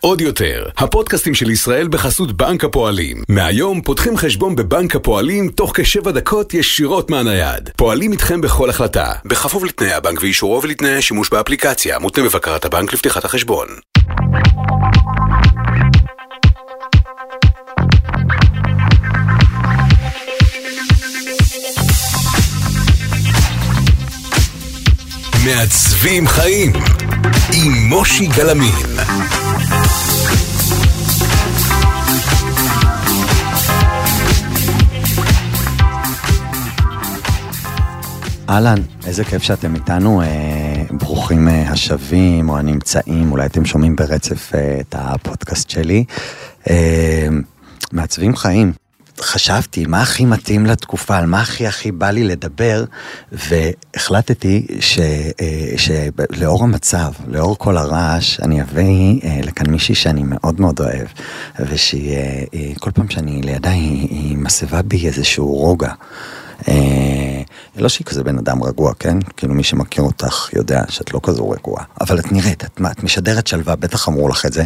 עוד יותר, הפודקאסטים של ישראל בחסות בנק הפועלים. מהיום פותחים חשבון בבנק הפועלים תוך כשבע דקות ישירות מהנייד. פועלים איתכם בכל החלטה, בכפוף לתנאי הבנק ואישורו ולתנאי השימוש באפליקציה, מותנה בבקרת הבנק לפתיחת החשבון. מעצבים חיים עם מושי גלמין. אהלן, איזה כיף שאתם איתנו, אה, ברוכים אה, השבים או הנמצאים, אולי אתם שומעים ברצף אה, את הפודקאסט שלי. אה, מעצבים חיים. חשבתי מה הכי מתאים לתקופה, על מה הכי הכי בא לי לדבר, והחלטתי ש, אה, שלאור המצב, לאור כל הרעש, אני אביא אה, לכאן מישהי שאני מאוד מאוד אוהב, ושהיא, אה, פעם שאני לידה, היא, היא מסבה בי איזשהו רוגע. לא שהיא כזה בן אדם רגוע, כן? כאילו מי שמכיר אותך יודע שאת לא כזו רגועה. אבל את נראית, את, את משדרת שלווה, בטח אמרו לך את זה.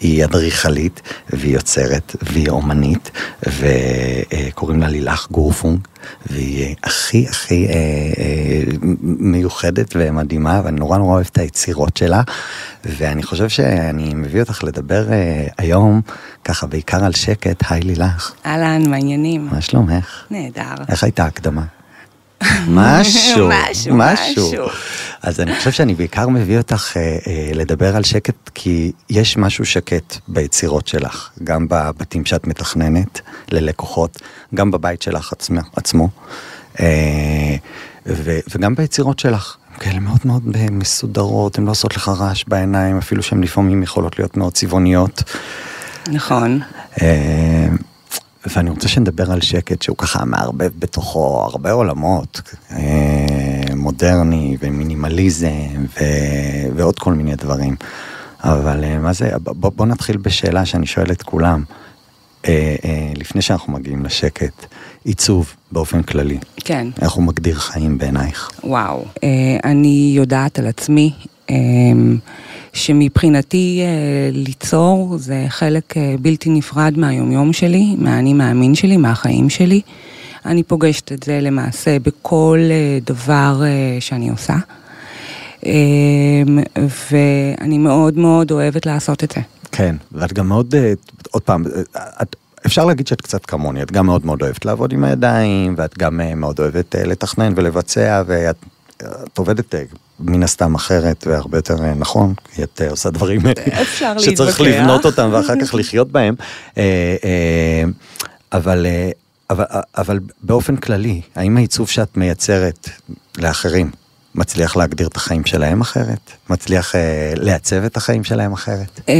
היא אדריכלית, והיא יוצרת, והיא אומנית, וקוראים לה לילך גורפונג, והיא הכי הכי אה, אה, מיוחדת ומדהימה, ואני נורא נורא אוהב את היצירות שלה. ואני חושב שאני מביא אותך לדבר אה, היום, ככה בעיקר על שקט, היי לילך. אהלן, מעניינים. מה שלומך? נהדר. איך הייתה ההקדמה? משהו, משהו, משהו. אז אני חושב שאני בעיקר מביא אותך אה, אה, לדבר על שקט, כי יש משהו שקט ביצירות שלך, גם בבתים שאת מתכננת ללקוחות, גם בבית שלך עצמו, עצמו אה, ו, וגם ביצירות שלך. כאלה מאוד מאוד אה, מסודרות, הן לא עושות לך רעש בעיניים, אפילו שהן לפעמים יכולות להיות מאוד צבעוניות. נכון. ואני רוצה שנדבר על שקט שהוא ככה מערבב בתוכו הרבה עולמות, אה, מודרני ומינימליזם ו... ועוד כל מיני דברים. אבל אה, מה זה, בוא, בוא נתחיל בשאלה שאני שואל את כולם, אה, לפני שאנחנו מגיעים לשקט, עיצוב באופן כללי. כן. איך הוא מגדיר חיים בעינייך? וואו. אני יודעת על עצמי. שמבחינתי אה, ליצור זה חלק אה, בלתי נפרד מהיומיום שלי, מהאני מאמין שלי, מהחיים שלי. אני פוגשת את זה למעשה בכל אה, דבר שאני עושה. ואני מאוד מאוד אוהבת לעשות את זה. כן, ואת גם מאוד, עוד פעם, את, אפשר להגיד שאת קצת כמוני, את גם מאוד מאוד אוהבת לעבוד עם הידיים, ואת גם מאוד אוהבת לתכנן ולבצע, ואת את עובדת מן הסתם אחרת והרבה יותר אה, נכון, כי את אה, עושה דברים שצריך לבנות אותם ואחר כך לחיות בהם. אה, אבל, אבל, אבל באופן כללי, האם העיצוב שאת מייצרת לאחרים מצליח להגדיר את החיים שלהם אחרת? מצליח אה, לעצב את החיים שלהם אחרת? אה,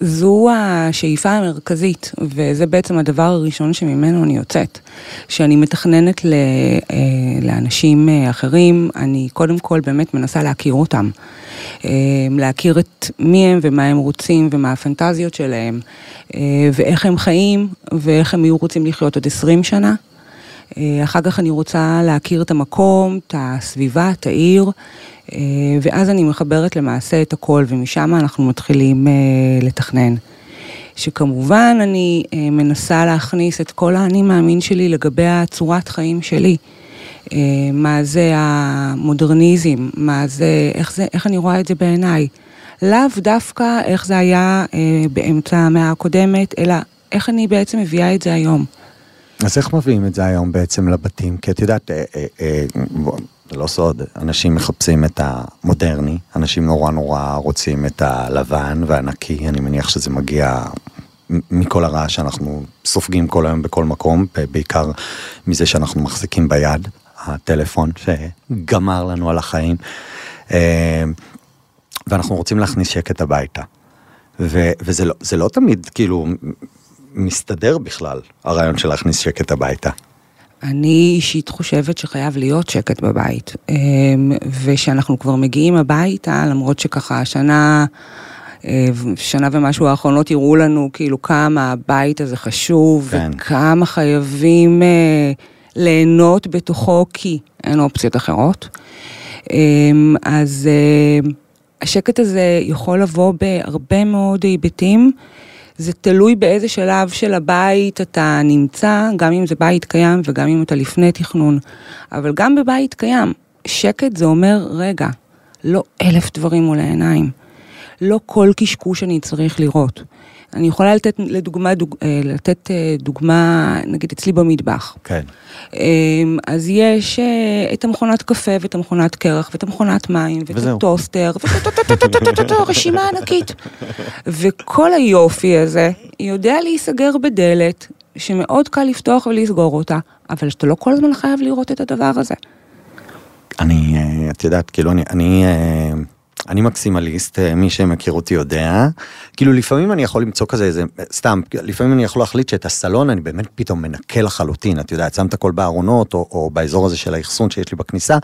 זו השאיפה המרכזית, וזה בעצם הדבר הראשון שממנו אני יוצאת. כשאני מתכננת ל, אה, לאנשים אה, אחרים, אני קודם כל באמת מנסה להכיר אותם. אה, להכיר את מי הם ומה הם רוצים ומה הפנטזיות שלהם, אה, ואיך הם חיים ואיך הם יהיו רוצים לחיות עוד 20 שנה. אה, אחר כך אני רוצה להכיר את המקום, את הסביבה, את העיר, אה, ואז אני מחברת למעשה את הכל, ומשם אנחנו מתחילים אה, לתכנן. שכמובן אני מנסה להכניס את כל האני מאמין שלי לגבי הצורת חיים שלי. מה זה המודרניזם, מה זה, איך, זה, איך אני רואה את זה בעיניי. לאו דווקא איך זה היה באמצע המאה הקודמת, אלא איך אני בעצם מביאה את זה היום. אז איך מביאים את זה היום בעצם לבתים? כי את יודעת, אה, אה, אה, זה לא סוד, אנשים מחפשים את המודרני, אנשים נורא נורא רוצים את הלבן והנקי, אני מניח שזה מגיע מכל הרעש שאנחנו סופגים כל היום בכל מקום, בעיקר מזה שאנחנו מחזיקים ביד, הטלפון שגמר לנו על החיים, ואנחנו רוצים להכניס שקט הביתה. וזה לא, לא תמיד כאילו מסתדר בכלל, הרעיון של להכניס שקט הביתה? אני אישית חושבת שחייב להיות שקט בבית, אמ, ושאנחנו כבר מגיעים הביתה, למרות שככה השנה, אה, שנה ומשהו האחרונות יראו לנו כאילו כמה הבית הזה חשוב, כן. וכמה חייבים אה, ליהנות בתוכו, כי אין אופציות אחרות. אמ, אז... אה, השקט הזה יכול לבוא בהרבה מאוד היבטים. זה תלוי באיזה שלב של הבית אתה נמצא, גם אם זה בית קיים וגם אם אתה לפני תכנון. אבל גם בבית קיים, שקט זה אומר, רגע, לא אלף דברים מול העיניים. לא כל קשקוש אני צריך לראות. אני יכולה לתת לדוגמה, דוג, אה, לתת אה, דוגמה, נגיד אצלי במטבח. כן. אמ, אז יש אה, את המכונת קפה ואת המכונת קרח ואת המכונת מים ואת וזהו. הטוסטר רשימה ענקית. וכל היופי הזה יודע להיסגר בדלת שמאוד קל לפתוח ולסגור אותה, אבל שאתה לא כל הזמן חייב לראות את הדבר הזה. אני, את יודעת, כאילו, אני, אני, אני מקסימליסט, אה, מי שמכיר אותי יודע. כאילו, לפעמים אני יכול למצוא כזה איזה, סתם, לפעמים אני יכול להחליט שאת הסלון אני באמת פתאום מנקה לחלוטין, את יודעת, שם את הכל בארונות, או, או באזור הזה של האחסון שיש לי בכניסה.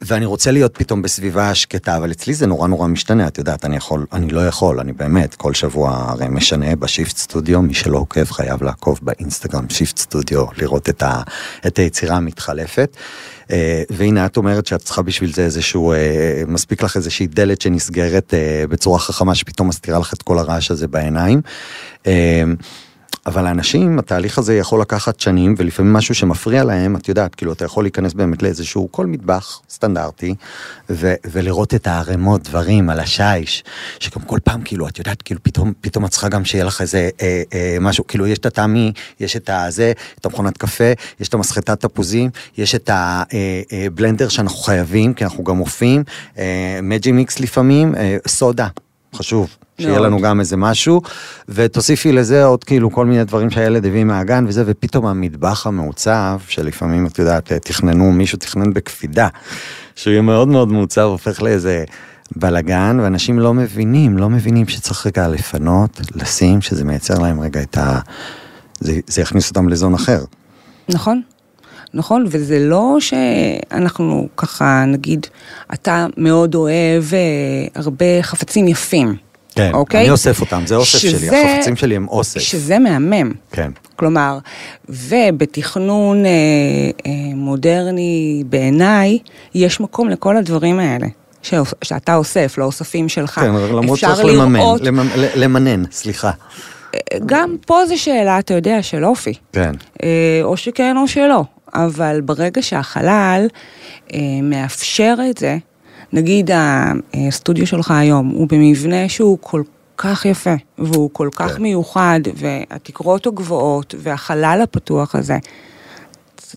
ואני רוצה להיות פתאום בסביבה שקטה, אבל אצלי זה נורא נורא משתנה, את יודעת, אני יכול, אני לא יכול, אני באמת, כל שבוע הרי משנה בשיפט סטודיו, מי שלא עוקב חייב לעקוב באינסטגרם שיפט סטודיו, לראות את, ה, את היצירה המתחלפת. אה, והנה את אומרת שאת צריכה בשביל זה איזשהו, אה, מספיק לך איזושהי דלת שנסגרת אה, בצורה חכמה, שפתאום מסתירה לך את כל הרעש הזה בעיניים. אבל לאנשים, התהליך הזה יכול לקחת שנים, ולפעמים משהו שמפריע להם, את יודעת, כאילו, אתה יכול להיכנס באמת לאיזשהו כל מטבח סטנדרטי, ו- ולראות את הערימות דברים על השיש, שגם כל פעם, כאילו, את יודעת, כאילו, פתאום, פתאום את צריכה גם שיהיה לך איזה אה, אה, משהו, כאילו, יש את התמי, יש את הזה, את המכונת קפה, יש את המסחטת תפוזים, יש את הבלנדר אה, אה, שאנחנו חייבים, כי אנחנו גם אופים, אה, מג'י מיקס לפעמים, אה, סודה, חשוב. שיהיה לנו גם איזה משהו, ותוסיפי לזה עוד כאילו כל מיני דברים שהילד הביא מהגן וזה, ופתאום המטבח המעוצב, שלפעמים את יודעת, תכננו, מישהו תכנן בקפידה, שהוא יהיה מאוד מאוד מעוצב, הופך לאיזה בלאגן, ואנשים לא מבינים, לא מבינים שצריך רגע לפנות, לשים, שזה מייצר להם רגע את ה... זה, זה יכניס אותם לזון אחר. נכון. נכון, וזה לא שאנחנו ככה, נגיד, אתה מאוד אוהב אה, הרבה חפצים יפים. כן, אוקיי? אני אוסף אותם, זה אוסף שזה, שלי, החפצים שלי הם אוסף. שזה מהמם. כן. כלומר, ובתכנון אה, אה, מודרני בעיניי, יש מקום לכל הדברים האלה. ש... שאתה אוסף, לא אוספים שלך. כן, למרות שצריך לממן. למנ... למנן, סליחה. אה, גם פה זו שאלה, אתה יודע, של אופי. כן. אה, או שכן או שלא. אבל ברגע שהחלל אה, מאפשר את זה, נגיד הסטודיו שלך היום הוא במבנה שהוא כל כך יפה, והוא כל כך כן. מיוחד, והתקרות הגבוהות, והחלל הפתוח הזה,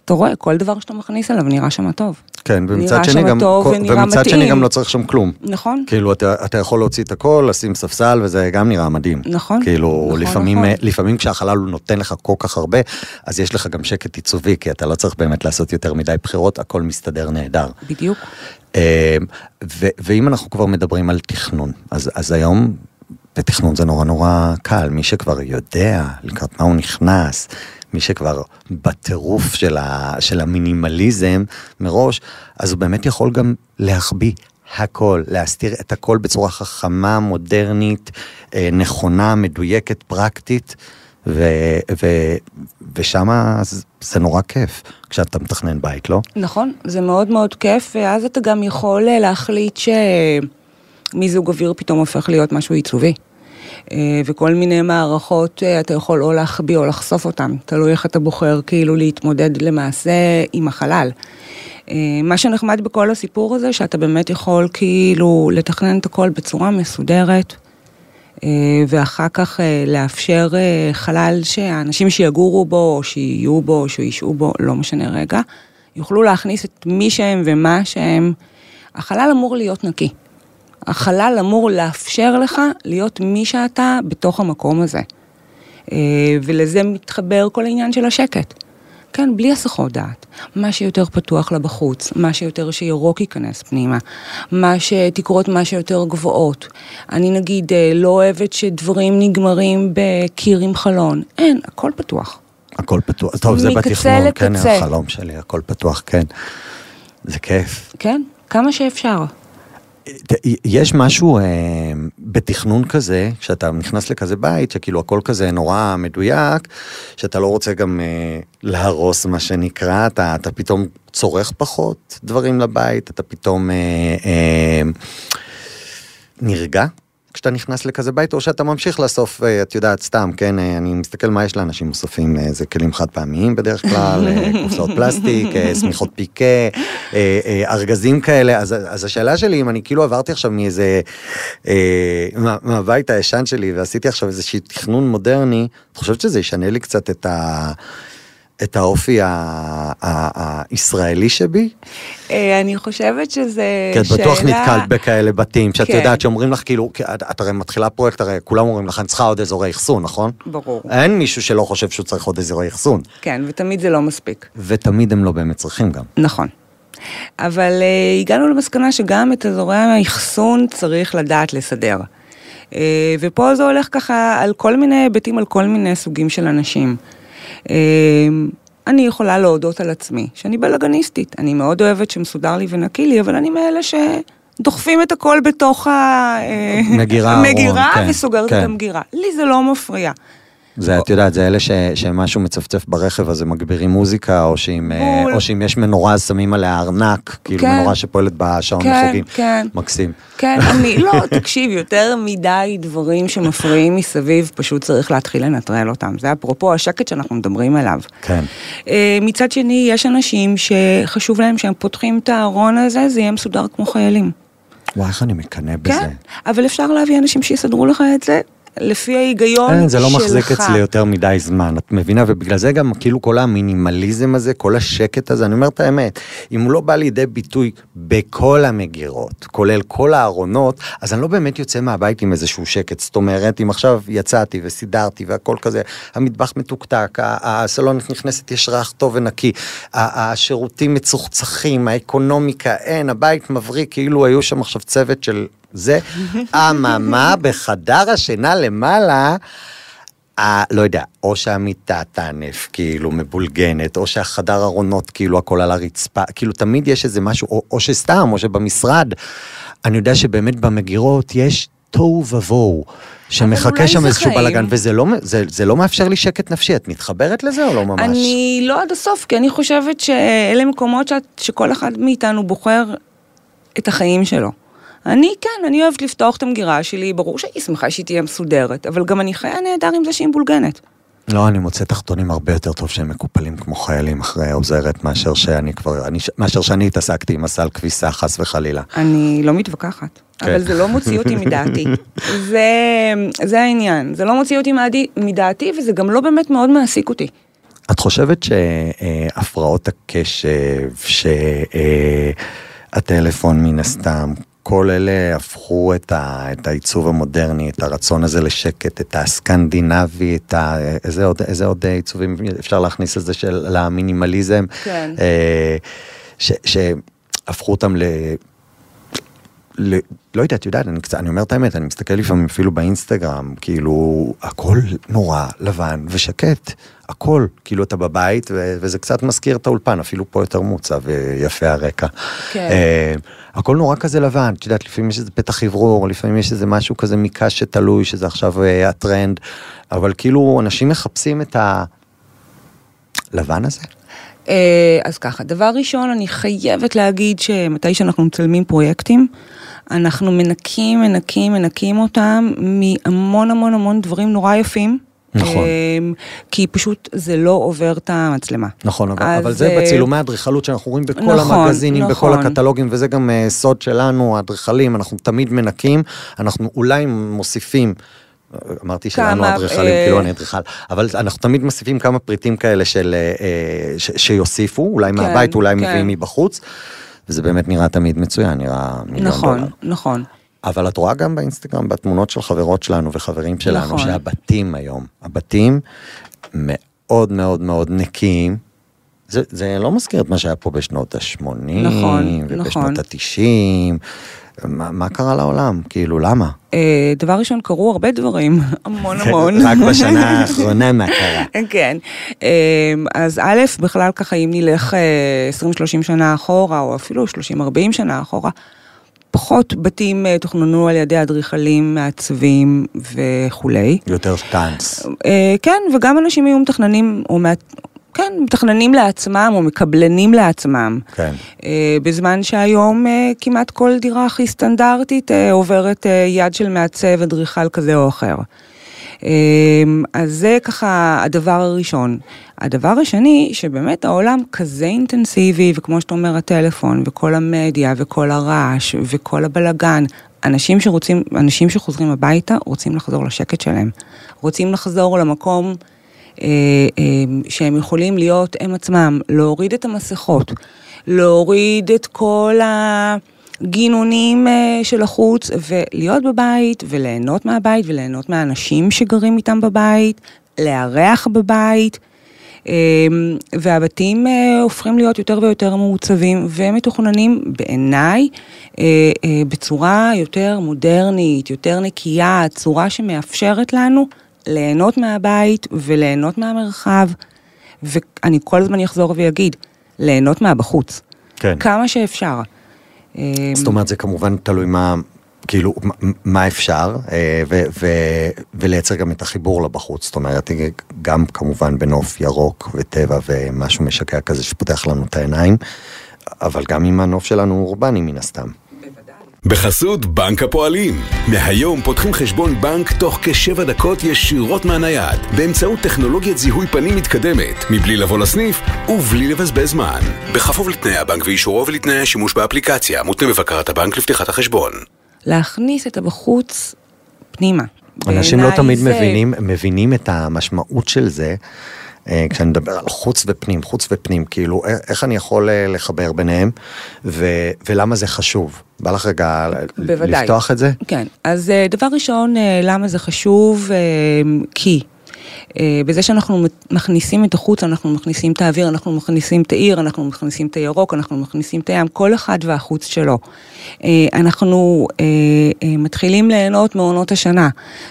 אתה רואה, כל דבר שאתה מכניס אליו נראה שם טוב. כן, ומצד שני גם, טוב ומצד שני גם לא צריך שם כלום. נכון. כאילו, אתה, אתה יכול להוציא את הכל, לשים ספסל, וזה גם נראה מדהים. נכון. כאילו, נכון, לפעמים, נכון. לפעמים כשהחלל נותן לך כל כך הרבה, אז יש לך גם שקט עיצובי, כי אתה לא צריך באמת לעשות יותר מדי בחירות, הכל מסתדר נהדר. בדיוק. אה, ו, ואם אנחנו כבר מדברים על תכנון, אז, אז היום בתכנון זה נורא נורא קל, מי שכבר יודע לקראת מה הוא נכנס, מי שכבר בטירוף של, ה, של המינימליזם מראש, אז הוא באמת יכול גם להחביא הכל, להסתיר את הכל בצורה חכמה, מודרנית, אה, נכונה, מדויקת, פרקטית. ו, ו, ושם זה נורא כיף כשאתה מתכנן בית, לא? נכון, זה מאוד מאוד כיף, ואז אתה גם יכול אה, להחליט שמיזוג אוויר פתאום הופך להיות משהו עיצובי. אה, וכל מיני מערכות אה, אתה יכול או להחביא או לחשוף אותן, תלוי איך אתה בוחר כאילו להתמודד למעשה עם החלל. מה שנחמד בכל הסיפור הזה, שאתה באמת יכול כאילו לתכנן את הכל בצורה מסודרת. אה, ואחר כך אה, לאפשר אה, חלל שהאנשים שיגורו בו, או שיהיו בו, או שישהו בו, לא משנה רגע, יוכלו להכניס את מי שהם ומה שהם. החלל אמור להיות נקי. החלל אמור לאפשר לך להיות מי שאתה בתוך המקום הזה. ולזה מתחבר כל העניין של השקט. כן, בלי הסחות דעת. מה שיותר פתוח לה בחוץ, מה שיותר שירוק ייכנס פנימה, מה שתקרות מה שיותר גבוהות. אני נגיד אה, לא אוהבת שדברים נגמרים בקיר עם חלון. אין, הכל פתוח. הכל פתוח. טוב, זה בתכנון, כן, החלום שלי, הכל פתוח, כן. זה כיף. כן, כמה שאפשר. יש משהו אה, בתכנון כזה, כשאתה נכנס לכזה בית, שכאילו הכל כזה נורא מדויק, שאתה לא רוצה גם אה, להרוס מה שנקרא, אתה, אתה פתאום צורך פחות דברים לבית, אתה פתאום... אה, אה, נרגע כשאתה נכנס לכזה בית, או שאתה ממשיך לאסוף, אה, את יודעת, סתם, כן, אה, אני מסתכל מה יש לאנשים, אוספים איזה כלים חד פעמיים בדרך כלל, אה, קופסאות פלסטיק, שמיכות פיקה, ארגזים כאלה, אז, אז השאלה שלי, אם אני כאילו עברתי עכשיו מאיזה, מה, מהבית הישן שלי, ועשיתי עכשיו איזשהו תכנון מודרני, את חושבת שזה ישנה לי קצת את ה... את האופי הישראלי שבי? אה, אני חושבת שזה שאלה... כי את בטוח נתקלת בכאלה בתים, שאת כן. יודעת שאומרים לך כאילו, את הרי מתחילה פרויקט, הרי כולם אומרים לך, אני צריכה עוד אזורי אחסון, נכון? ברור. אין מישהו שלא חושב שהוא צריך עוד אזורי אחסון. כן, ותמיד זה לא מספיק. ותמיד הם לא באמת צריכים גם. נכון. אבל uh, הגענו למסקנה שגם את אזורי האחסון צריך לדעת לסדר. Uh, ופה זה הולך ככה על כל מיני היבטים, על כל מיני סוגים של אנשים. אמ, אני יכולה להודות על עצמי, שאני בלאגניסטית. אני מאוד אוהבת שמסודר לי ונקי לי, אבל אני מאלה שדוחפים את הכל בתוך המגירה, כן, וסוגרת כן. את המגירה. לי זה לא מפריע. זה, את יודעת, זה אלה ש, שמשהו מצפצף ברכב, אז הם מגבירים מוזיקה, או שאם, אה, או שאם יש מנורה, אז שמים עליה ארנק, כאילו כן, מנורה שפועלת בשעון כן, מחוגים. כן, מקסים. כן, אני, לא, תקשיב, יותר מדי דברים שמפריעים מסביב, פשוט צריך להתחיל לנטרל אותם. זה אפרופו השקט שאנחנו מדברים עליו. כן. אה, מצד שני, יש אנשים שחשוב להם שהם פותחים את הארון הזה, זה יהיה מסודר כמו חיילים. וואי, איך אני מקנא בזה. כן, אבל אפשר להביא אנשים שיסדרו לך את זה לפי ההיגיון שלך. זה לא מחזיק אצלי יותר מדי זמן, את מבינה? ובגלל זה גם כאילו כל המינימליזם הזה, כל השקט הזה, אני אומר את האמת, אם הוא לא בא לידי ביטוי בכל המגירות, כולל כל הארונות, אז אני לא באמת יוצא מהבית עם איזשהו שקט. זאת אומרת, אם עכשיו יצאתי וסידרתי והכל כזה, המטבח מתוקתק, הסלון נכנסת יש ריח טוב ונקי, השירותים מצוחצחים, האקונומיקה, אין, הבית מבריק, כאילו היו שם עכשיו צוות של זה. אממה, בחדר השינה למעלה, ה, לא יודע, או שהמיטה תענף כאילו מבולגנת, או שהחדר ארונות כאילו הכל על הרצפה, כאילו תמיד יש איזה משהו, או, או שסתם, או שבמשרד. אני יודע שבאמת במגירות יש תוהו ובוהו. שמחכה שם איזשהו בלאגן, וזה לא, זה, זה לא מאפשר לי שקט נפשי, את מתחברת לזה או לא ממש? אני לא עד הסוף, כי אני חושבת שאלה מקומות שאת, שכל אחד מאיתנו בוחר את החיים שלו. אני כן, אני אוהבת לפתוח את המגירה שלי, ברור שהיא שמחה שהיא תהיה מסודרת, אבל גם אני חיה נהדר עם זה שהיא מבולגנת. לא, אני מוצא תחתונים הרבה יותר טוב שהם מקופלים כמו חיילים אחרי עוזרת, מאשר שאני כבר, אני, מאשר שאני התעסקתי עם הסל כביסה, חס וחלילה. אני לא מתווכחת, כן. אבל זה לא מוציא אותי מדעתי. זה, זה העניין, זה לא מוציא אותי מדעתי, וזה גם לא באמת מאוד מעסיק אותי. את חושבת שהפרעות הקשב, שהטלפון מן הסתם, כל אלה הפכו את, ה, את העיצוב המודרני, את הרצון הזה לשקט, את הסקנדינבי, את ה... איזה עוד, איזה עוד עיצובים אפשר להכניס את זה של המינימליזם? כן. אה, ש, שהפכו אותם ל... ל... לא יודע, את יודעת, אני, אני אומר את האמת, אני מסתכל לפעמים אפילו באינסטגרם, כאילו, הכל נורא לבן ושקט, הכל, כאילו אתה בבית, ו, וזה קצת מזכיר את האולפן, אפילו פה יותר מוצע ויפה הרקע. כן. Uh, הכל נורא כזה לבן, את יודעת, לפעמים יש איזה פתח אוורור, לפעמים יש איזה משהו כזה מקש שתלוי, שזה עכשיו uh, הטרנד, אבל כאילו, אנשים מחפשים את הלבן הזה. אה, אז ככה, דבר ראשון, אני חייבת להגיד שמתי שאנחנו מצלמים פרויקטים, אנחנו מנקים, מנקים, מנקים אותם מהמון המון המון דברים נורא יפים. נכון. אמ, כי פשוט זה לא עובר את המצלמה. נכון, אבל, אבל זה אה, בצילומי אדריכלות שאנחנו רואים בכל נכון, המגזינים, נכון. בכל הקטלוגים, וזה גם אה, סוד שלנו, האדריכלים, אנחנו תמיד מנקים, אנחנו אולי מוסיפים. אמרתי שלנו אדריכלים, אה... כאילו אני אדריכל, אבל אנחנו תמיד מוסיפים כמה פריטים כאלה של, אה, ש, שיוסיפו, אולי כן, מהבית, אולי כן. מביאים מבחוץ. וזה באמת נראה תמיד מצוין, נראה מיליון נכון, דולר. נכון, נכון. אבל את רואה גם באינסטגרם, בתמונות של חברות שלנו וחברים שלנו, נכון. שהבתים היום, הבתים מאוד מאוד מאוד נקיים. זה, זה לא מזכיר את מה שהיה פה בשנות ה-80, נכון, ובשנות נכון. ה-90. מה, מה קרה לעולם? כאילו, למה? אה, דבר ראשון, קרו הרבה דברים, המון המון. רק בשנה האחרונה מה קרה? כן. אה, אז א', בכלל ככה, אם נלך 20-30 אה, שנה אחורה, או אפילו 30-40 שנה אחורה, פחות בתים תוכננו על ידי אדריכלים, מעצבים וכולי. יותר טאנס. כן, וגם אנשים היו מתכננים, או כן, מתכננים לעצמם או מקבלנים לעצמם. כן. אה, בזמן שהיום אה, כמעט כל דירה הכי סטנדרטית אה, עוברת אה, יד של מעצב, אדריכל כזה או אחר. אה, אז זה ככה הדבר הראשון. הדבר השני, שבאמת העולם כזה אינטנסיבי, וכמו שאתה אומר, הטלפון, וכל המדיה, וכל הרעש, וכל הבלגן, אנשים שרוצים, אנשים שחוזרים הביתה, רוצים לחזור לשקט שלהם. רוצים לחזור למקום שהם יכולים להיות הם עצמם, להוריד את המסכות, להוריד את כל הגינונים אה, של החוץ, ולהיות בבית, וליהנות מהבית, וליהנות מהאנשים שגרים איתם בבית, לארח בבית. אה, והבתים אה, הופכים להיות יותר ויותר מעוצבים ומתוכננים בעיניי אה, אה, בצורה יותר מודרנית, יותר נקייה, צורה שמאפשרת לנו ליהנות מהבית וליהנות מהמרחב, ואני כל הזמן אחזור ואגיד, ליהנות מהבחוץ. כן. כמה שאפשר. זאת אומרת, זה כמובן תלוי מה, כאילו, מה- אפשר, אה, ו, ו, ולייצר גם את החיבור לבחוץ. זאת אומרת, גם כמובן בנוף ירוק וטבע ומשהו משגע כזה שפותח לנו את העיניים, אבל גם אם הנוף שלנו הוא אורבני מן הסתם. בחסות בנק הפועלים. מהיום פותחים חשבון בנק תוך כשבע דקות ישירות מהנייד, באמצעות טכנולוגיית זיהוי פנים מתקדמת, מבלי לבוא לסניף ובלי לבזבז זמן. בכפוף לתנאי הבנק ואישורו ולתנאי השימוש באפליקציה, מותנה בבקרת הבנק לפתיחת החשבון. להכניס את הבחוץ פנימה. אנשים לא תמיד זה- מבינים, מבינים את המשמעות של זה. אה, כשאני מדבר על חוץ ופנים, חוץ ופנים, כאילו, א- איך אני יכול אה, לחבר ביניהם, ו- ולמה זה חשוב? בא לך רגע בוודאי. לפתוח את זה? כן, אז אה, דבר ראשון, אה, למה זה חשוב? אה, כי אה, בזה שאנחנו מכניסים את החוץ, אנחנו מכניסים את האוויר, אנחנו מכניסים את העיר, אנחנו מכניסים את הירוק, אנחנו מכניסים את הים, כל אחד והחוץ שלו. אה, אנחנו אה, אה, מתחילים ליהנות מעונות השנה,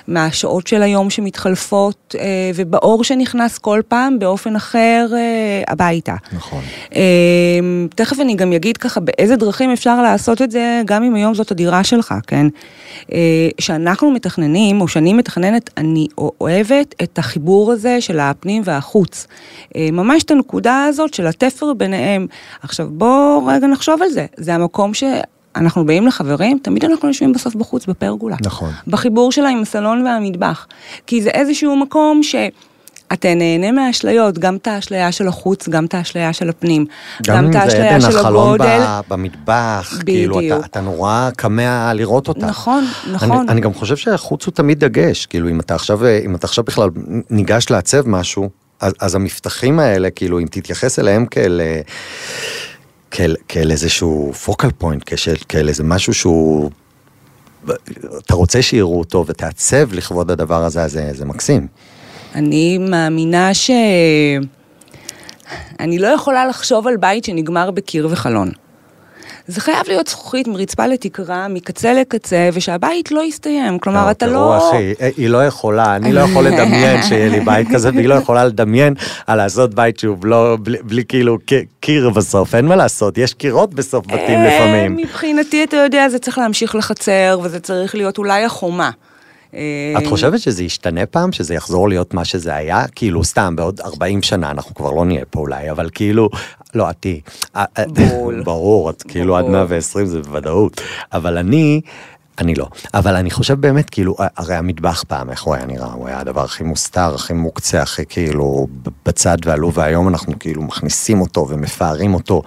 מהשעות של היום שמתחלפות, אה, ובאור שנכנס כל פעם באופן אחר אה, הביתה. נכון. אה, תכף אני גם אגיד ככה באיזה דרכים אפשר לעשות את זה, גם אם היום זאת הדירה שלך, כן? אה, שאנחנו מתכננים, או שאני מתכננת, אני אוהבת את החיבור הזה של הפנים והחוץ. אה, ממש את הנקודה הזאת של התפר ביניהם. עכשיו בואו רגע נחשוב על זה, זה המקום ש... אנחנו באים לחברים, תמיד אנחנו יושבים בסוף בחוץ בפרגולה. נכון. בחיבור שלה עם הסלון והמטבח. כי זה איזשהו מקום ש... אתה נהנה מהאשליות, גם את האשליה של החוץ, גם את האשליה של הפנים. גם את אם זה האשליה עדן של החלון הגודל. ב- במטבח, כאילו, אתה, בדיוק. אתה נורא כמה לראות אותה. נכון, אני, נכון. אני גם חושב שהחוץ הוא תמיד דגש, כאילו, אם אתה עכשיו, אם אתה עכשיו בכלל ניגש לעצב משהו, אז, אז המבטחים האלה, כאילו, אם תתייחס אליהם כאל... אה, כאל, כאל איזשהו פוקל פוינט, כאל, כאל איזה משהו שהוא... אתה רוצה שיראו אותו ותעצב לכבוד הדבר הזה, אז זה, זה מקסים. אני מאמינה ש... אני לא יכולה לחשוב על בית שנגמר בקיר וחלון. זה חייב להיות זכוכית מרצפה לתקרה, מקצה לקצה, ושהבית לא יסתיים. כלומר, אתה תראו, לא... אחי, אה, היא לא יכולה, אני לא יכול לדמיין שיהיה לי בית כזה, והיא לא יכולה לדמיין על לעשות בית שהוא לא, בלי, בלי כאילו קיר בסוף, אין מה לעשות, יש קירות בסוף בתים אה, לפעמים. מבחינתי, אתה יודע, זה צריך להמשיך לחצר, וזה צריך להיות אולי החומה. אה, את חושבת שזה ישתנה פעם, שזה יחזור להיות מה שזה היה? כאילו, סתם, בעוד 40 שנה אנחנו כבר לא נהיה פה אולי, אבל כאילו, לא, את תהיי. אה, אה. ברור, את כאילו עד ברור. 120 זה בוודאות. אבל אני, אני לא. אבל אני חושב באמת, כאילו, הרי המטבח פעם, איך הוא היה נראה? הוא היה הדבר הכי מוסתר, הכי מוקצה, הכי כאילו בצד ועלוב, והיום אנחנו כאילו מכניסים אותו ומפארים אותו.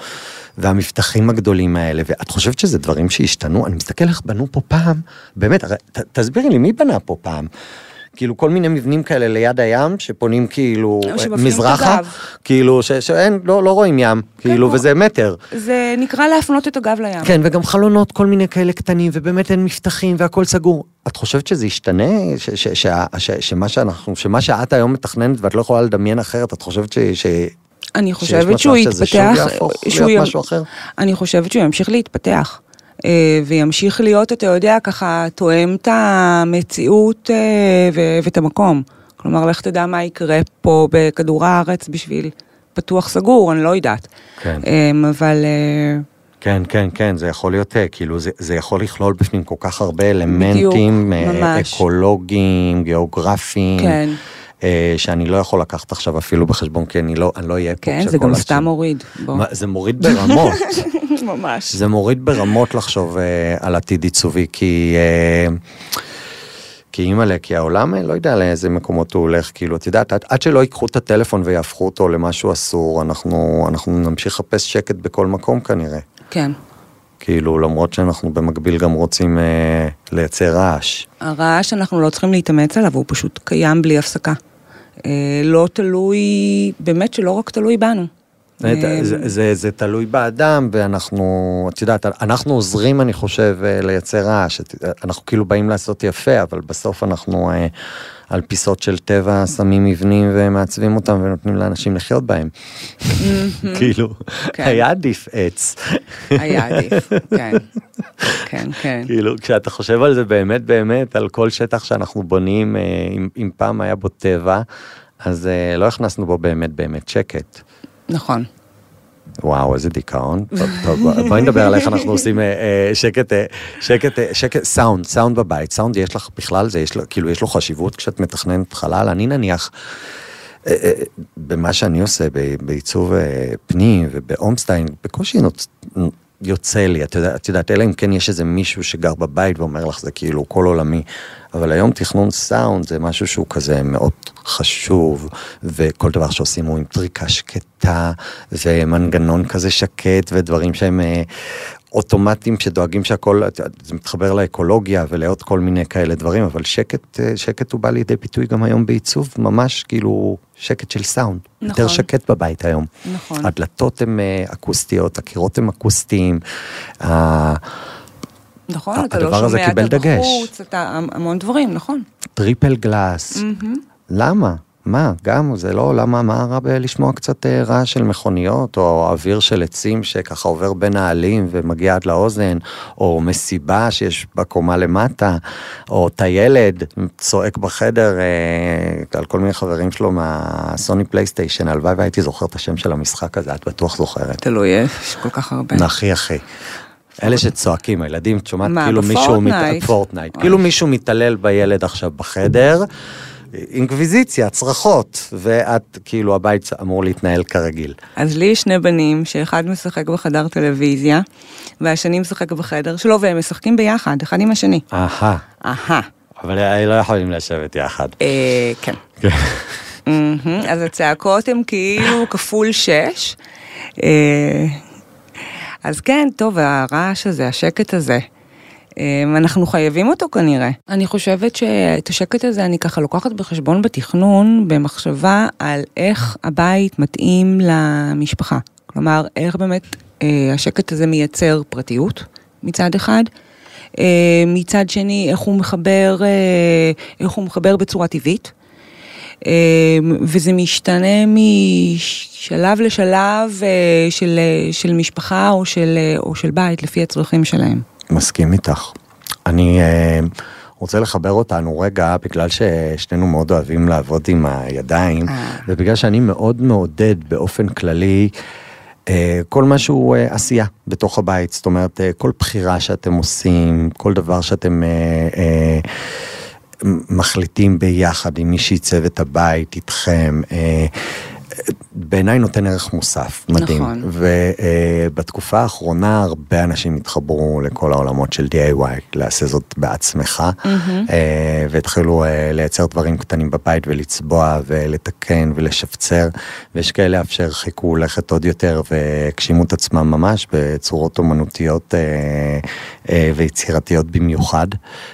והמבטחים הגדולים האלה, ואת חושבת שזה דברים שהשתנו? אני מסתכל איך בנו פה פעם, באמת, הרי, ת, תסבירי לי, מי בנה פה פעם? כאילו כל מיני מבנים כאלה ליד הים, שפונים כאילו את מזרחה. כאילו ש, שאין, לא, לא רואים ים, כאילו, כמו- וזה מטר. זה נקרא להפנות את הגב לים. כן, וגם חלונות, כל מיני כאלה קטנים, ובאמת אין מבטחים והכל סגור. את חושבת שזה ישתנה? ש, ש, ש, ש, שמה שאנחנו, שמה שאת היום מתכננת ואת לא יכולה לדמיין אחרת, את חושבת ש... ש אני חושבת שהוא שזה שוב יתפתח, יהפוך להיות משהו אחר? אני חושבת שהוא ימשיך להתפתח. אה, וימשיך להיות, אתה יודע, ככה, תואם את המציאות אה, ו- ואת המקום. כלומר, לך תדע מה יקרה פה בכדור הארץ בשביל פתוח סגור, אני לא יודעת. כן. אה, אבל אה, כן, כן, כן, זה יכול להיות, כאילו, זה, זה יכול לכלול בפנים כל כך הרבה אלמנטים, בדיוק, ממש. אקולוגיים, גיאוגרפיים. כן. אה, שאני לא יכול לקחת עכשיו אפילו בחשבון, כי אני לא, אני לא אהיה פה כן, זה גם סתם מוריד. זה מוריד ברמות. ממש. זה מוריד ברמות לחשוב אה, על עתיד עיצובי, כי... אה, כי אימא'לה, כי העולם לא יודע לאיזה מקומות הוא הולך, כאילו, את יודעת, עד, עד שלא ייקחו את הטלפון ויהפכו אותו למשהו אסור, אנחנו, אנחנו נמשיך לחפש שקט בכל מקום כנראה. כן. כאילו, למרות שאנחנו במקביל גם רוצים אה, לייצר רעש. הרעש, אנחנו לא צריכים להתאמץ עליו, הוא פשוט קיים בלי הפסקה. אה, לא תלוי, באמת שלא רק תלוי בנו. זה, זה, זה, זה תלוי באדם, ואנחנו, את יודעת, אנחנו עוזרים, אני חושב, אה, לייצר רעש. אנחנו כאילו באים לעשות יפה, אבל בסוף אנחנו אה, על פיסות של טבע שמים מבנים ומעצבים אותם ונותנים לאנשים לחיות בהם. כאילו, כן. היה עדיף עץ. היה עדיף, כן. כן, כן. כאילו, כשאתה חושב על זה באמת באמת, על כל שטח שאנחנו בונים, אה, אם, אם פעם היה בו טבע, אז אה, לא הכנסנו בו באמת באמת שקט. נכון. וואו, איזה דיכאון. טוב, בואי נדבר על איך אנחנו עושים אה, אה, שקט, אה, שקט, שקט, סאונד, סאונד בבית. סאונד יש לך בכלל, זה יש לו, כאילו, יש לו חשיבות כשאת מתכננת חלל. אני נניח, במה שאני עושה בעיצוב פנים ובאומסטיין, בקושי. יוצא לי, את יודעת, אלא אם כן יש איזה מישהו שגר בבית ואומר לך, זה כאילו כל עולמי. אבל היום תכנון סאונד זה משהו שהוא כזה מאוד חשוב, וכל דבר שעושים הוא עם טריקה שקטה, ומנגנון כזה שקט, ודברים שהם אה, אוטומטיים שדואגים שהכל, זה מתחבר לאקולוגיה ולעוד כל מיני כאלה דברים, אבל שקט, אה, שקט הוא בא לידי ביטוי גם היום בעיצוב, ממש כאילו שקט של סאונד. נכון. יותר שקט בבית היום. נכון. הדלתות הן אה, אקוסטיות, הקירות הם אקוסטיים. נכון, אתה לא הדבר הזה שומע קיבל אתה דגש. בחוץ, אתה המון דברים, נכון. triple glass. למה? מה? גם, זה לא, למה, מה רע בלשמוע קצת אה, רעש של מכוניות, או אוויר של עצים שככה עובר בין העלים ומגיע עד לאוזן, או מסיבה שיש בקומה למטה, או טיילד צועק בחדר אה, על כל מיני חברים שלו מהסוני פלייסטיישן, הלוואי והייתי זוכר את השם של המשחק הזה, את בטוח זוכרת. תלוי, יש כל כך הרבה. אחי אחי. אלה שצועקים, הילדים, את שומעת מה, כאילו מישהו, בפורטנייט? מת- פורטנייט, וואי. כאילו מישהו מתעלל בילד עכשיו בחדר, אינקוויזיציה, צרחות, ואת, כאילו הבית אמור להתנהל כרגיל. אז לי יש שני בנים, שאחד משחק בחדר טלוויזיה, והשני משחק בחדר שלו, והם משחקים ביחד, אחד עם השני. אהה, אהה. אבל הם לא יכולים לשבת יחד. אה, כן. מהמם, אז הצעקות הן כאילו כפול שש. אז כן, טוב, הרעש הזה, השקט הזה, אה, אנחנו חייבים אותו כנראה. אני חושבת שאת השקט הזה אני ככה לוקחת בחשבון בתכנון, במחשבה על איך הבית מתאים למשפחה. כלומר, איך באמת אה, השקט הזה מייצר פרטיות מצד אחד. אה, מצד שני, איך הוא מחבר, אה, איך הוא מחבר בצורה טבעית. אה, וזה משתנה משלב לשלב אה, של, אה, של משפחה או של, אה, או של בית, לפי הצרכים שלהם. מסכים איתך. אני רוצה לחבר אותנו רגע, בגלל ששנינו מאוד אוהבים לעבוד עם הידיים. ובגלל שאני מאוד מעודד באופן כללי כל מה שהוא אה, עשייה בתוך הבית, זאת אומרת, כל בחירה שאתם עושים, כל דבר שאתם... אה, אה, מחליטים ביחד עם מי שעיצב את הבית, איתכם. בעיניי נותן ערך מוסף, מדהים. נכון. ובתקופה האחרונה הרבה אנשים התחברו לכל העולמות של DIY, לעשה זאת בעצמך, אה, והתחילו אה, לייצר דברים קטנים בבית ולצבוע ולתקן ולשפצר, ויש כאלה אף שהרחיקו לכת עוד יותר והגשימו את עצמם ממש בצורות אומנותיות אה, אה, ויצירתיות במיוחד.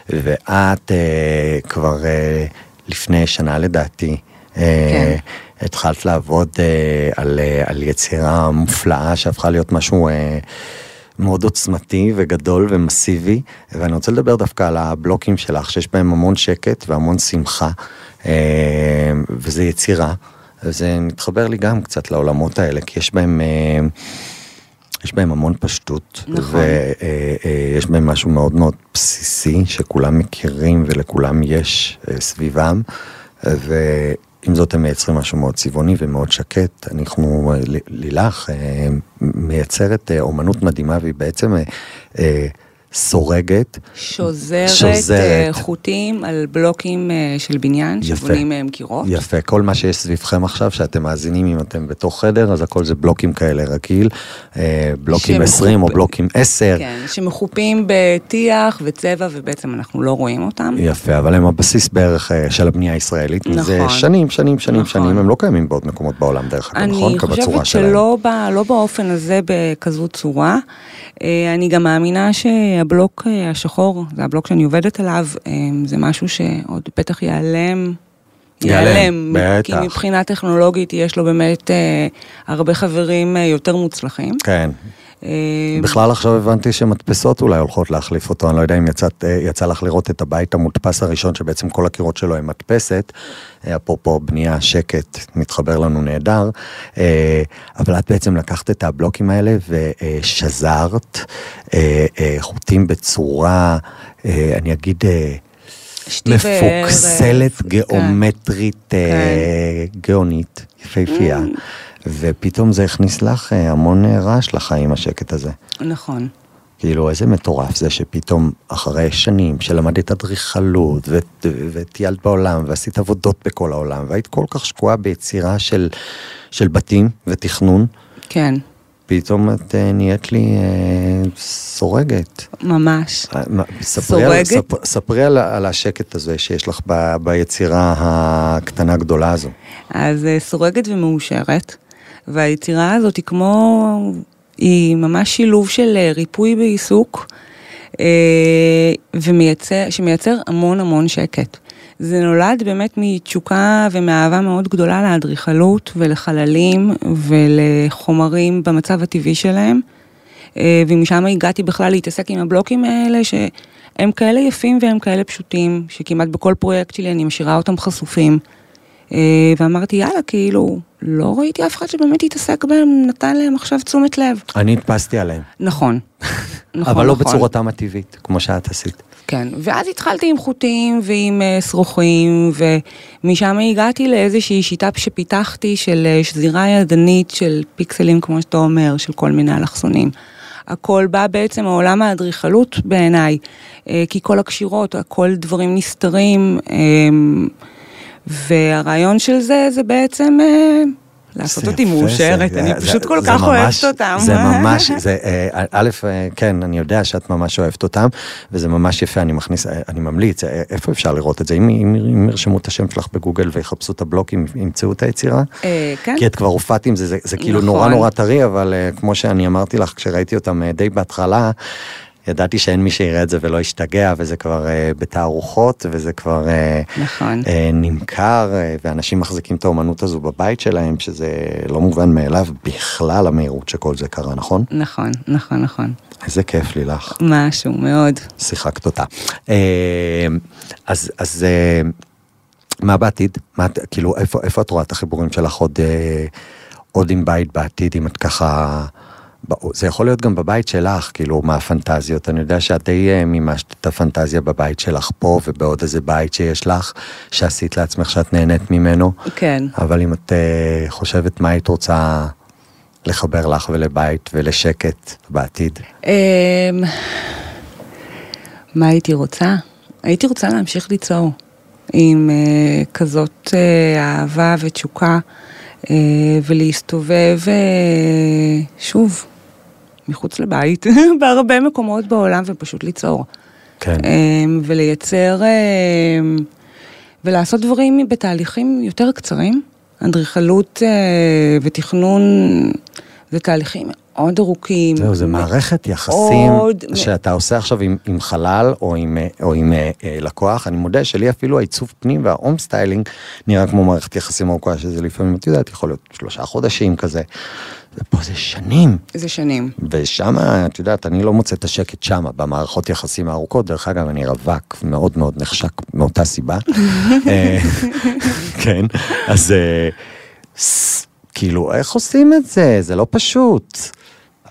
ואת אה, כבר אה, לפני שנה לדעתי, אה, כן. התחלת לעבוד אה, על, אה, על יצירה מופלאה שהפכה להיות משהו אה, מאוד עוצמתי וגדול ומסיבי, ואני רוצה לדבר דווקא על הבלוקים שלך, שיש בהם המון שקט והמון שמחה, אה, וזה יצירה, וזה מתחבר לי גם קצת לעולמות האלה, כי יש בהם... אה, יש בהם המון פשטות, נכון. ויש בהם משהו מאוד מאוד בסיסי, שכולם מכירים ולכולם יש אה, סביבם, ועם זאת הם מייצרים משהו מאוד צבעוני ומאוד שקט. אנחנו, אה, ל- לילך אה, מייצרת אה, אומנות מדהימה, והיא בעצם אה, אה, סורגת. שוזרת, שוזרת. אה, חוטים על בלוקים אה, של בניין, יפה. שבונים מהם קירות. יפה, כל מה שיש סביבכם עכשיו, שאתם מאזינים אם אתם בתוך חדר, אז הכל זה בלוקים כאלה רגיל, אה, בלוקים שמחופ- 20 או בלוקים 10. כן, שמחופים בטיח וצבע, ובעצם אנחנו לא רואים אותם. יפה, אבל הם הבסיס בערך אה, של הבנייה הישראלית. נכון. שנים, שנים, שנים, נכון. שנים, הם לא קיימים בעוד מקומות בעולם, דרך אגב, נכון? אני חושבת. שלא ב, לא באופן הזה בכזו צורה. אה, אני גם מאמינה שהבלוק אה, השחור, זה הבלוק שאני עובדת עליו, אה, זה משהו שעוד בטח ייעלם. ייעלם, כי בטח. מבחינה טכנולוגית יש לו באמת אה, הרבה חברים יותר מוצלחים. כן. אה, בכלל עכשיו הבנתי שמדפסות אולי הולכות להחליף אותו, אני לא יודע אם יצאת, אה, יצא לך לראות את הבית המודפס הראשון, שבעצם כל הקירות שלו הם מדפסת, אה, אפרופו בנייה, שקט, מתחבר לנו נהדר, אבל את בעצם לקחת את הבלוקים האלה ושזרת חוטים בצורה, אני אגיד, מפוקסלת, כן. גיאומטרית, אה, גאונית, יפהפייה. ופתאום זה הכניס לך אה, המון אה, רעש לחיים, השקט הזה. נכון. כאילו, איזה מטורף זה שפתאום, אחרי שנים שלמדת אדריכלות, וטיילת בעולם, ועשית עבודות בכל העולם, והיית כל כך שקועה ביצירה של, של בתים ותכנון, כן, פתאום את אה, נהיית לי סורגת. ממש. ספרי, על, סורגת? ספ, ספרי על, על השקט הזה שיש לך ב, ביצירה הקטנה גדולה הזו. אז סורגת ומאושרת, והיצירה הזאת היא כמו, היא ממש שילוב של אה, ריפוי בעיסוק, אה, שמייצר המון המון שקט. זה נולד באמת מתשוקה ומאהבה מאוד גדולה לאדריכלות ולחללים ולחומרים במצב הטבעי שלהם. אה, ומשם הגעתי בכלל להתעסק עם הבלוקים האלה, שהם כאלה יפים והם כאלה פשוטים, שכמעט בכל פרויקט שלי אני משאירה אותם חשופים. ואמרתי, יאללה, כאילו, לא ראיתי אף אחד שבאמת התעסק בהם, נתן להם עכשיו תשומת לב. אני הדפסתי עליהם, נכון. נכון, אבל לא נכון. בצורתם הטבעית, כמו שאת עשית. כן, ואז התחלתי עם חוטים ועם אה, שרוכים, ומשם הגעתי לאיזושהי שיטה שפיתחתי של אה, שזירה ידנית של פיקסלים, כמו שאתה אומר, של כל מיני אלכסונים. הכל בא בעצם מעולם האדריכלות בעיניי, אה, כי כל הקשירות, הכל דברים נסתרים, והרעיון של זה, זה בעצם אה, לעשות זה אותי מאושרת, זה- אני זה- פשוט כל זה כך ממש- אוהבת אותם. זה ממש, זה, אה, א', אה, כן, אני יודע שאת ממש אוהבת אותם, וזה ממש יפה, אני מכניס, אני ממליץ, איפה אפשר לראות את זה? אם, אם, אם ירשמו את השם שלך בגוגל ויחפשו את הבלוקים, ימצאו את היצירה? אה, כן. כי את כבר הופעת עם זה, זה, זה כאילו נכון. נורא נורא טרי, אבל כמו שאני אמרתי לך, כשראיתי אותם די בהתחלה, ידעתי שאין מי שיראה את זה ולא ישתגע, וזה כבר אה, בתערוכות, וזה כבר אה, נכון. אה, נמכר, אה, ואנשים מחזיקים את האומנות הזו בבית שלהם, שזה לא מובן מאליו בכלל המהירות שכל זה קרה, נכון? נכון, נכון, נכון. איזה כיף לי לך, משהו, מאוד. שיחקת אותה. אה, אז, אז אה, מה בעתיד? מה, כאילו, איפה, איפה את רואה את החיבורים שלך עוד, אה, עוד עם בית בעתיד, אם את ככה... זה יכול להיות גם בבית שלך, כאילו, מהפנטזיות. אני יודע שאת די אה, מימשת את הפנטזיה בבית שלך פה, ובעוד איזה בית שיש לך, שעשית לעצמך שאת נהנית ממנו. כן. אבל אם את אה, חושבת מה היית רוצה לחבר לך ולבית ולשקט בעתיד. אמ, מה הייתי רוצה? הייתי רוצה להמשיך ליצור עם אה, כזאת אה, אהבה ותשוקה ולהסתובב אה, שוב מחוץ לבית בהרבה מקומות בעולם ופשוט ליצור. כן. אמ, ולייצר ולעשות דברים בתהליכים יותר קצרים. אדריכלות אה, ותכנון זה תהליכים מאוד ארוכים. זהו, זה מערכת יחסים מאוד- שאתה עושה עכשיו עם, עם חלל או עם, או עם אה, אה, לקוח. אני מודה שלי אפילו העיצוב פנים וה home styling נראה כמו מערכת יחסים ארוכה, שזה לפעמים, את יודעת, יכול להיות שלושה חודשים כזה. ופה זה שנים. זה שנים. ושם, את יודעת, אני לא מוצא את השקט שם, במערכות יחסים הארוכות. דרך אגב, אני רווק מאוד מאוד נחשק מאותה סיבה. אה, כן, אז אה, כאילו, איך עושים את זה? זה לא פשוט.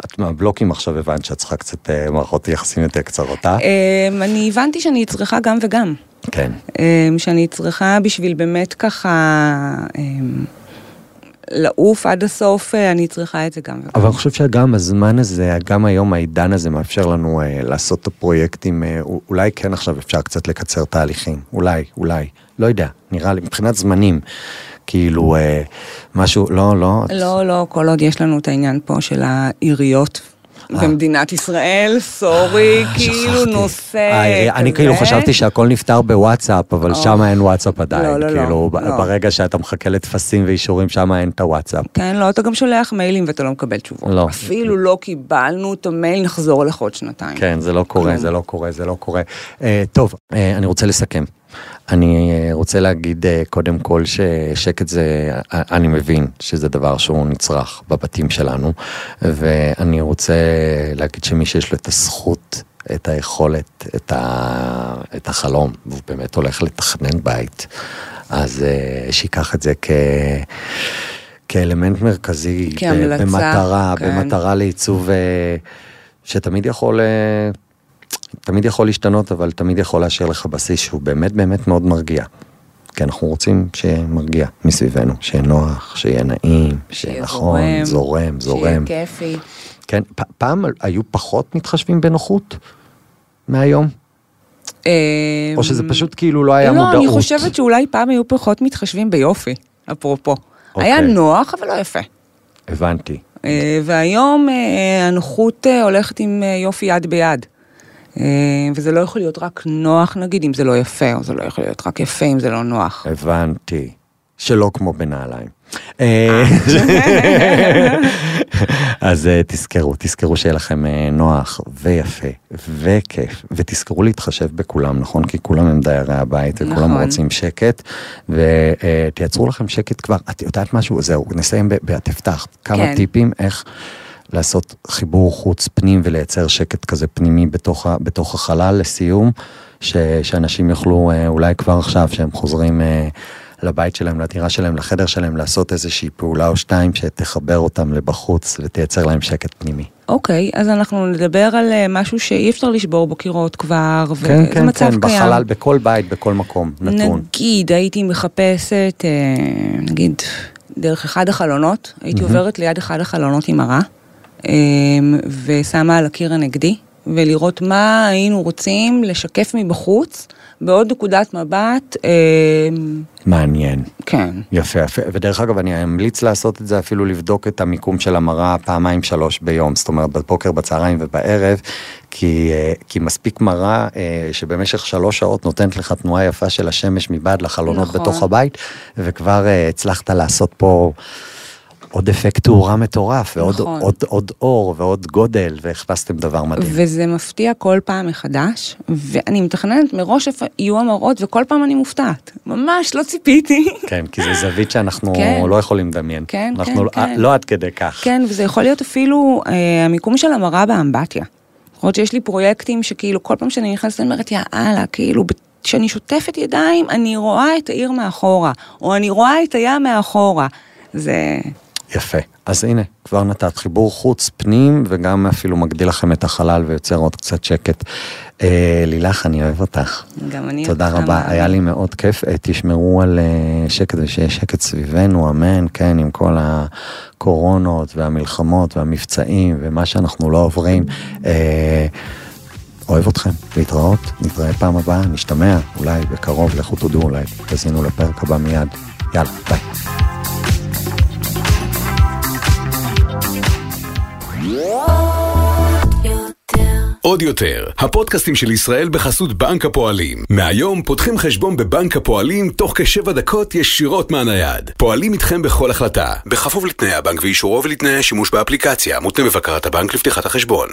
את מהבלוקים עכשיו הבנת שאת צריכה קצת אה, מערכות יחסים יותר קצרות, אה? אמ, אני הבנתי שאני צריכה גם וגם. כן. אמ, שאני צריכה בשביל באמת ככה אמ, לעוף עד הסוף, אה, אני צריכה את זה גם. אבל אני חושב שגם הזמן הזה, גם היום העידן הזה מאפשר לנו אה, לעשות את הפרויקטים, אה, אולי כן עכשיו אפשר קצת לקצר תהליכים, אולי, אולי, לא יודע, נראה לי, מבחינת זמנים. כאילו אה, משהו, לא, לא. לא, לא, כל עוד יש לנו את העניין פה של העיריות אה. במדינת ישראל, סורי, אה, כאילו נושא כזה. אני כאילו חשבתי שהכל נפתר בוואטסאפ, אבל שם אין וואטסאפ עדיין. לא, לא, לא. כאילו, ברגע שאתה מחכה לטפסים ואישורים, שם אין את הוואטסאפ. כן, לא, אתה גם שולח מיילים ואתה לא מקבל תשובות. לא. אפילו לא קיבלנו את המייל, נחזור לך עוד שנתיים. כן, זה לא קורה, זה לא קורה, זה לא קורה. טוב, אני רוצה לסכם. אני אה, רוצה להגיד אה, קודם כל ששקט זה, אה, אני מבין שזה דבר שהוא נצרך בבתים שלנו, ואני רוצה להגיד שמי שיש לו את הזכות, את היכולת, את, ה, את החלום, והוא באמת הולך לתכנן בית, אז שיקח את זה כ... כאלמנט מרכזי, כהמלצה, במטרה, כן. במטרה לעיצוב שתמיד יכול תמיד יכול להשתנות, אבל תמיד יכול להשאיר לך בסיס שהוא באמת באמת מאוד מרגיע. כי אנחנו רוצים שיהיה מרגיע מסביבנו, שיהיה נוח, שיהיה נעים, שיהיה נכון, זורם, זורם, זורם. שיהיה כיפי. כן, פעם היו פחות מתחשבים בנוחות מהיום? אמ, או שזה פשוט כאילו לא היה מודעות? לא, אני חושבת שאולי פעם היו פחות מתחשבים ביופי, אפרופו. היה אוקיי. נוח, אבל לא יפה. הבנתי. אה, והיום אה, הנוחות אה, הולכת עם יופי יד ביד. אה, וזה לא יכול להיות רק נוח נגיד אם זה לא יפה, או זה לא יכול להיות רק יפה אם זה לא נוח. הבנתי. שלא כמו בנעליים. אה, אז אה, תזכרו, תזכרו שיהיה לכם נוח ויפה וכיף, ותזכרו להתחשב בכולם, נכון? כי כולם הם דיירי הבית וכולם נכון. רוצים שקט, ותייצרו לכם שקט כבר. את יודעת משהו? זהו, נסיים בתפתח. כמה כן. טיפים איך... לעשות חיבור חוץ פנים ולייצר שקט כזה פנימי בתוך, בתוך החלל לסיום, ש, שאנשים יוכלו אה, אולי כבר עכשיו, שהם חוזרים אה, לבית שלהם, לדירה שלהם, לחדר שלהם, לעשות איזושהי פעולה או שתיים שתחבר אותם לבחוץ ותייצר להם שקט פנימי. אוקיי, okay, אז אנחנו נדבר על אה, משהו שאי אפשר לשבור בו קירות כבר, כן, וזה כן, מצב כן, קיים. בחלל, בכל בית, בכל מקום, נתון. נגיד, הייתי מחפשת, נגיד, דרך אחד החלונות, הייתי mm-hmm. עוברת ליד אחד החלונות עם הרע. אמ, ושמה על הקיר הנגדי, ולראות מה היינו רוצים לשקף מבחוץ בעוד נקודת מבט. אמ, מעניין. כן. יפה, יפה. ודרך אגב, אני אמליץ לעשות את זה, אפילו לבדוק את המיקום של המראה פעמיים שלוש ביום, זאת אומרת, בבוקר, בצהריים ובערב, כי, אה, כי מספיק מראה אה, שבמשך שלוש שעות נותנת לך תנועה יפה של השמש מבעד לחלונות נכון. בתוך הבית, וכבר אה, הצלחת לעשות פה... עוד אפקט תאורה מטורף, ועוד נכון. עוד, עוד אור ועוד גודל, והכנסתם דבר מדהים. וזה מפתיע כל פעם מחדש, ואני מתכננת מראש איפה יהיו המראות, וכל פעם אני מופתעת. ממש לא ציפיתי. כן, כי זו זווית שאנחנו כן. לא יכולים לדמיין. כן, אנחנו כן, לא, כן. לא עד כדי כך. כן, וזה יכול להיות אפילו אה, המיקום של המראה באמבטיה. יכול להיות שיש לי פרויקטים שכאילו כל פעם שאני נכנסת אני אומרת, יאללה, כאילו, כשאני שוטפת ידיים, אני רואה את העיר מאחורה, או אני רואה את הים מאחורה. זה... יפה. אז הנה, כבר נתת חיבור חוץ פנים, וגם אפילו מגדיל לכם את החלל ויוצר עוד קצת שקט. אה, לילך, אני אוהב אותך. גם אני תודה רבה, מה... היה לי מאוד כיף. אה, תשמרו על אה, שקט ושיהיה שקט סביבנו, אמן, כן, עם כל הקורונות והמלחמות והמבצעים ומה שאנחנו לא עוברים. אה, אוהב אתכם, להתראות, נתראה פעם הבאה, נשתמע, אולי בקרוב, לכו תודו, אולי תזינו לפרק הבא מיד. יאללה, ביי. עוד יותר, הפודקאסטים של ישראל בחסות בנק הפועלים. מהיום פותחים חשבון בבנק הפועלים תוך כשבע דקות ישירות מהנייד. פועלים איתכם בכל החלטה, בכפוף לתנאי הבנק ואישורו ולתנאי השימוש באפליקציה, מותנה בבקרת הבנק לפתיחת החשבון.